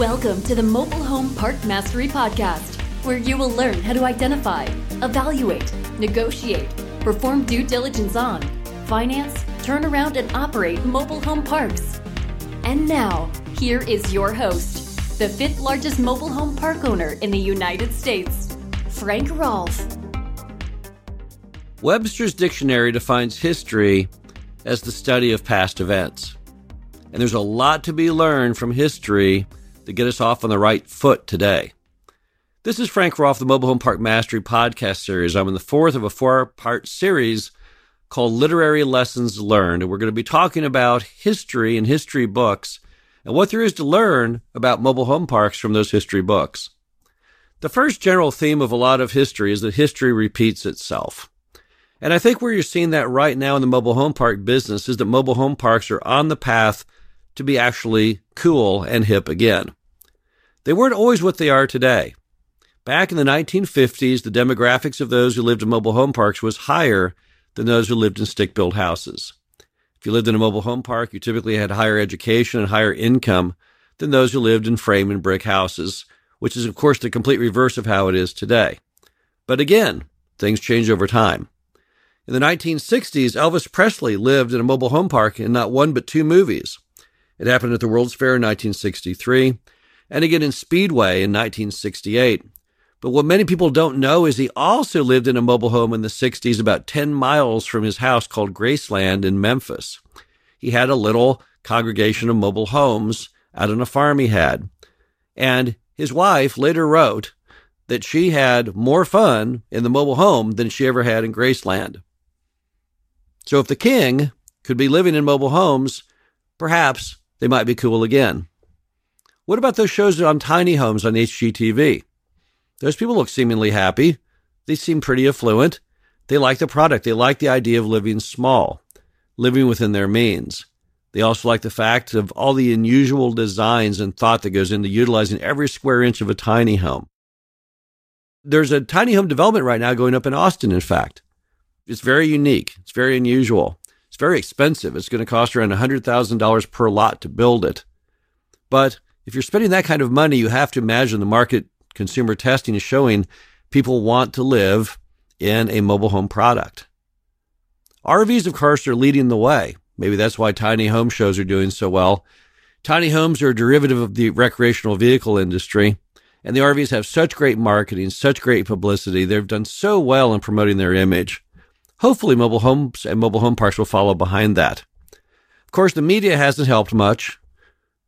Welcome to the Mobile Home Park Mastery Podcast, where you will learn how to identify, evaluate, negotiate, perform due diligence on, finance, turn around, and operate mobile home parks. And now, here is your host, the fifth largest mobile home park owner in the United States, Frank Rolfe. Webster's Dictionary defines history as the study of past events. And there's a lot to be learned from history to get us off on the right foot today. This is Frank Rolfe, the Mobile Home Park Mastery podcast series. I'm in the fourth of a four part series called Literary Lessons Learned. And we're going to be talking about history and history books and what there is to learn about mobile home parks from those history books. The first general theme of a lot of history is that history repeats itself. And I think where you're seeing that right now in the mobile home park business is that mobile home parks are on the path to be actually cool and hip again. They weren't always what they are today. Back in the 1950s, the demographics of those who lived in mobile home parks was higher than those who lived in stick built houses. If you lived in a mobile home park, you typically had higher education and higher income than those who lived in frame and brick houses, which is, of course, the complete reverse of how it is today. But again, things change over time. In the 1960s, Elvis Presley lived in a mobile home park in not one but two movies. It happened at the World's Fair in 1963 and again in Speedway in 1968. But what many people don't know is he also lived in a mobile home in the 60s about 10 miles from his house called Graceland in Memphis. He had a little congregation of mobile homes out on a farm he had. And his wife later wrote that she had more fun in the mobile home than she ever had in Graceland. So if the king could be living in mobile homes, perhaps they might be cool again. What about those shows on tiny homes on HGTV? Those people look seemingly happy. They seem pretty affluent. They like the product. They like the idea of living small, living within their means. They also like the fact of all the unusual designs and thought that goes into utilizing every square inch of a tiny home. There's a tiny home development right now going up in Austin, in fact. It's very unique. It's very unusual. It's very expensive. It's going to cost around $100,000 per lot to build it. But if you're spending that kind of money, you have to imagine the market consumer testing is showing people want to live in a mobile home product. RVs, of course, are leading the way. Maybe that's why tiny home shows are doing so well. Tiny homes are a derivative of the recreational vehicle industry, and the RVs have such great marketing, such great publicity. They've done so well in promoting their image. Hopefully, mobile homes and mobile home parks will follow behind that. Of course, the media hasn't helped much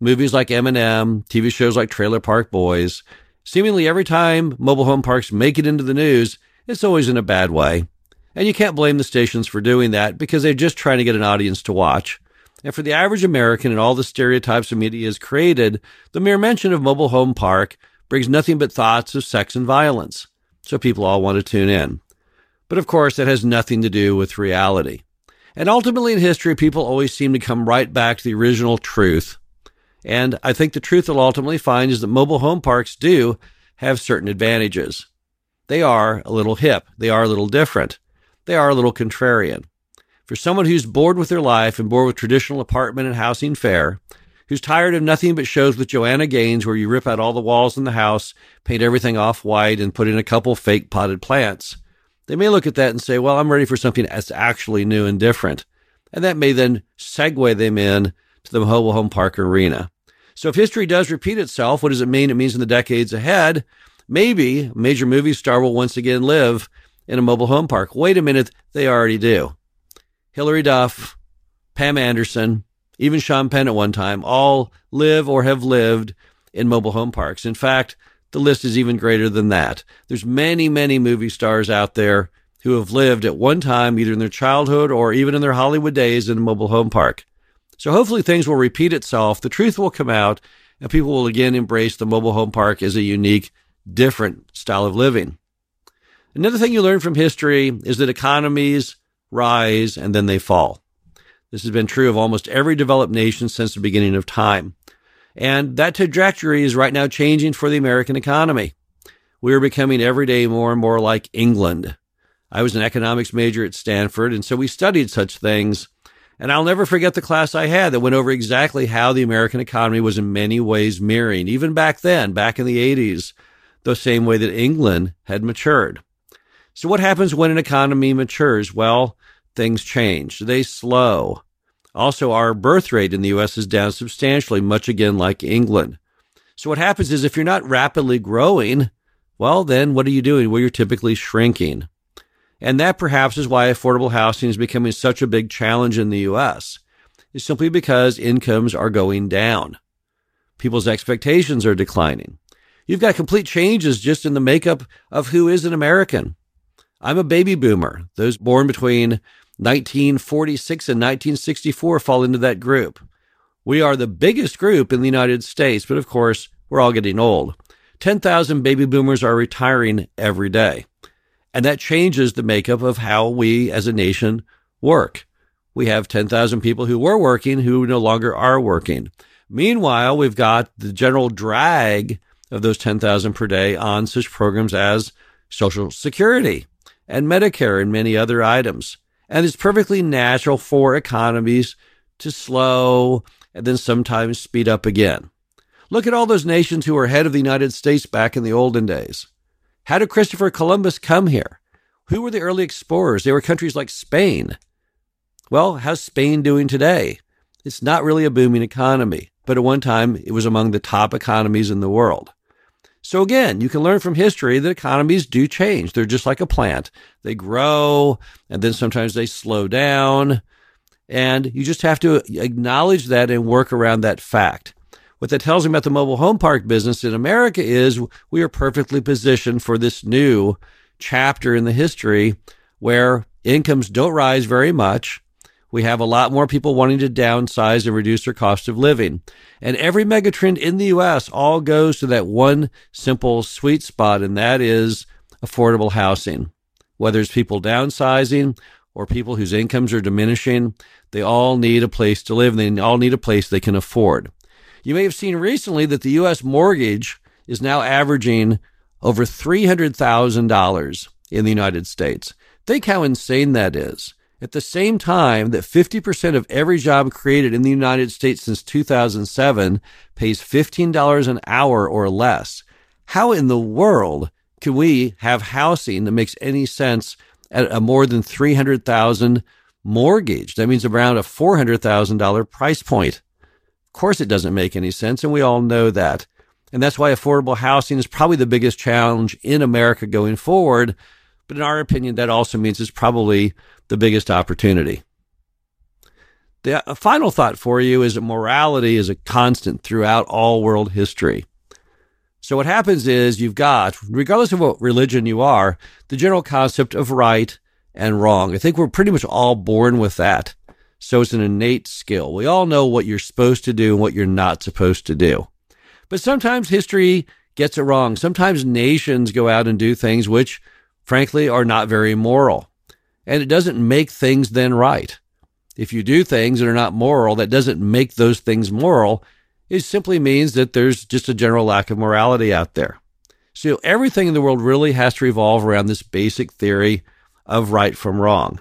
movies like Eminem, TV shows like Trailer Park Boys. Seemingly every time mobile home parks make it into the news, it's always in a bad way. And you can't blame the stations for doing that because they're just trying to get an audience to watch. And for the average American and all the stereotypes the media has created, the mere mention of mobile home park brings nothing but thoughts of sex and violence. So people all want to tune in. But of course, that has nothing to do with reality. And ultimately in history, people always seem to come right back to the original truth and I think the truth we'll ultimately find is that mobile home parks do have certain advantages. They are a little hip. They are a little different. They are a little contrarian. For someone who's bored with their life and bored with traditional apartment and housing fare, who's tired of nothing but shows with Joanna Gaines where you rip out all the walls in the house, paint everything off white, and put in a couple fake potted plants, they may look at that and say, well, I'm ready for something that's actually new and different. And that may then segue them in to the mobile home park arena. So if history does repeat itself, what does it mean? It means in the decades ahead, maybe a major movie star will once again live in a mobile home park. Wait a minute, they already do. Hilary Duff, Pam Anderson, even Sean Penn at one time, all live or have lived in mobile home parks. In fact, the list is even greater than that. There's many, many movie stars out there who have lived at one time, either in their childhood or even in their Hollywood days in a mobile home park. So hopefully things will repeat itself. The truth will come out and people will again embrace the mobile home park as a unique, different style of living. Another thing you learn from history is that economies rise and then they fall. This has been true of almost every developed nation since the beginning of time. And that trajectory is right now changing for the American economy. We are becoming every day more and more like England. I was an economics major at Stanford, and so we studied such things And I'll never forget the class I had that went over exactly how the American economy was in many ways mirroring, even back then, back in the 80s, the same way that England had matured. So what happens when an economy matures? Well, things change. They slow. Also, our birth rate in the U.S. is down substantially, much again like England. So what happens is if you're not rapidly growing, well, then what are you doing? Well, you're typically shrinking. And that perhaps is why affordable housing is becoming such a big challenge in the U.S. Is simply because incomes are going down. People's expectations are declining. You've got complete changes just in the makeup of who is an American. I'm a baby boomer. Those born between 1946 and 1964 fall into that group. We are the biggest group in the United States, but of course, we're all getting old. 10,000 baby boomers are retiring every day. And that changes the makeup of how we as a nation work. We have 10,000 people who were working who no longer are working. Meanwhile, we've got the general drag of those 10,000 per day on such programs as Social Security and Medicare and many other items. And it's perfectly natural for economies to slow and then sometimes speed up again. Look at all those nations who were ahead of the United States back in the olden days. How did Christopher Columbus come here? Who were the early explorers? They were countries like Spain. Well, how's Spain doing today? It's not really a booming economy, but at one time it was among the top economies in the world. So again, you can learn from history that economies do change. They're just like a plant. They grow and then sometimes they slow down. And you just have to acknowledge that and work around that fact. What that tells me about the mobile home park business in America is we are perfectly positioned for this new chapter in the history where incomes don't rise very much. We have a lot more people wanting to downsize and reduce their cost of living. And every megatrend in the US all goes to that one simple sweet spot, and that is affordable housing. Whether it's people downsizing or people whose incomes are diminishing, they all need a place to live and they all need a place they can afford. You may have seen recently that the U.S. mortgage is now averaging over $300,000 in the United States. Think how insane that is. At the same time that 50% of every job created in the United States since 2007 pays $15 an hour or less. How in the world can we have housing that makes any sense at a more than 300,000 mortgage? That means around a $400,000 price point course, it doesn't make any sense, and we all know that. And that's why affordable housing is probably the biggest challenge in America going forward. But in our opinion, that also means it's probably the biggest opportunity. The uh, final thought for you is that morality is a constant throughout all world history. So what happens is you've got, regardless of what religion you are, the general concept of right and wrong. I think we're pretty much all born with that. So it's an innate skill. We all know what you're supposed to do and what you're not supposed to do. But sometimes history gets it wrong. Sometimes nations go out and do things which, frankly, are not very moral. And it doesn't make things then right. If you do things that are not moral, that doesn't make those things moral. It simply means that there's just a general lack of morality out there. So everything in the world really has to revolve around this basic theory of right from wrong.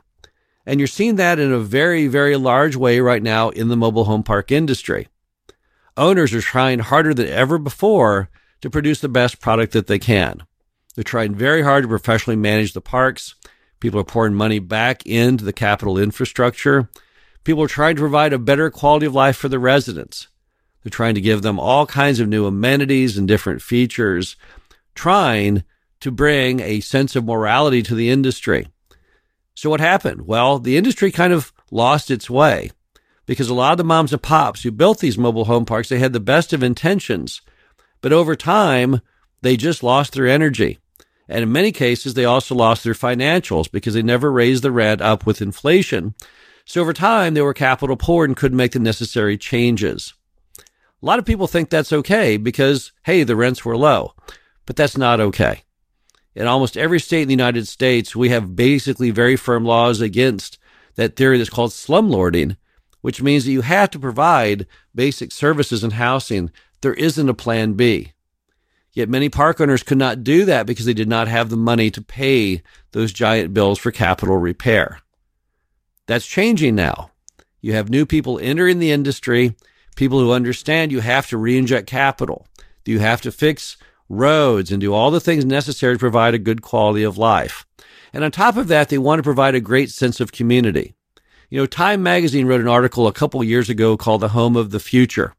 And you're seeing that in a very, very large way right now in the mobile home park industry. Owners are trying harder than ever before to produce the best product that they can. They're trying very hard to professionally manage the parks. People are pouring money back into the capital infrastructure. People are trying to provide a better quality of life for the residents. They're trying to give them all kinds of new amenities and different features, trying to bring a sense of morality to the industry. So what happened? Well, the industry kind of lost its way because a lot of the moms and pops who built these mobile home parks, they had the best of intentions, but over time, they just lost their energy. And in many cases, they also lost their financials because they never raised the rent up with inflation. So over time, they were capital poor and couldn't make the necessary changes. A lot of people think that's okay because, hey, the rents were low, but that's not okay in almost every state in the United States, we have basically very firm laws against that theory that's called slumlording, which means that you have to provide basic services and housing. There isn't a plan B. Yet many park owners could not do that because they did not have the money to pay those giant bills for capital repair. That's changing now. You have new people entering the industry, people who understand you have to reinject capital, you have to fix roads and do all the things necessary to provide a good quality of life. And on top of that, they want to provide a great sense of community. You know, Time magazine wrote an article a couple years ago called The Home of the Future.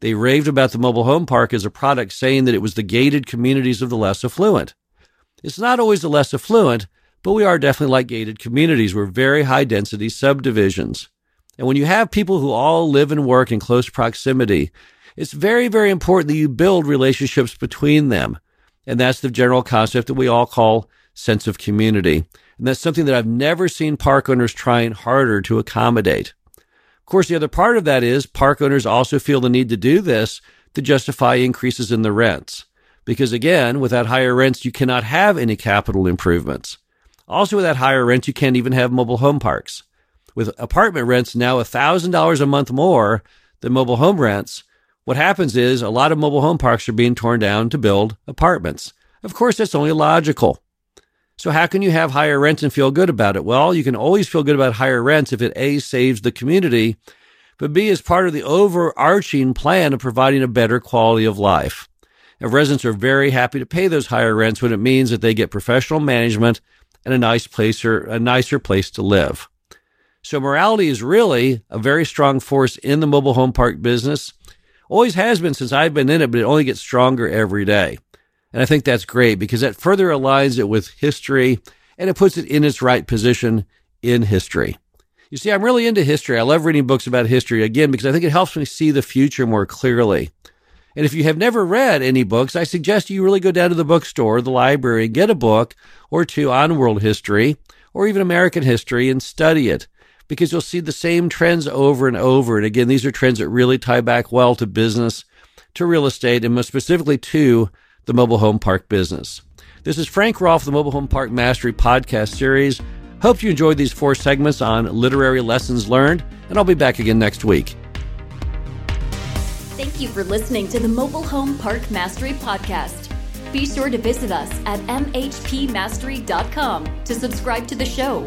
They raved about the mobile home park as a product, saying that it was the gated communities of the less affluent. It's not always the less affluent, but we are definitely like gated communities. We're very high density subdivisions. And when you have people who all live and work in close proximity, it's very, very important that you build relationships between them. And that's the general concept that we all call sense of community. And that's something that I've never seen park owners trying harder to accommodate. Of course, the other part of that is park owners also feel the need to do this to justify increases in the rents. Because again, without higher rents, you cannot have any capital improvements. Also, without higher rents, you can't even have mobile home parks. With apartment rents now $1,000 a month more than mobile home rents, what happens is a lot of mobile home parks are being torn down to build apartments. Of course, that's only logical. So how can you have higher rents and feel good about it? Well, you can always feel good about higher rents if it A saves the community, but B is part of the overarching plan of providing a better quality of life. And residents are very happy to pay those higher rents when it means that they get professional management and a nice place or a nicer place to live. So morality is really a very strong force in the mobile home park business. Always has been since I've been in it, but it only gets stronger every day. And I think that's great because that further aligns it with history and it puts it in its right position in history. You see, I'm really into history. I love reading books about history again because I think it helps me see the future more clearly. And if you have never read any books, I suggest you really go down to the bookstore, the library, get a book or two on world history or even American history and study it because you'll see the same trends over and over. And again, these are trends that really tie back well to business, to real estate, and most specifically to the mobile home park business. This is Frank Rolfe, the Mobile Home Park Mastery podcast series. Hope you enjoyed these four segments on literary lessons learned, and I'll be back again next week. Thank you for listening to the Mobile Home Park Mastery podcast. Be sure to visit us at mhpmastery.com to subscribe to the show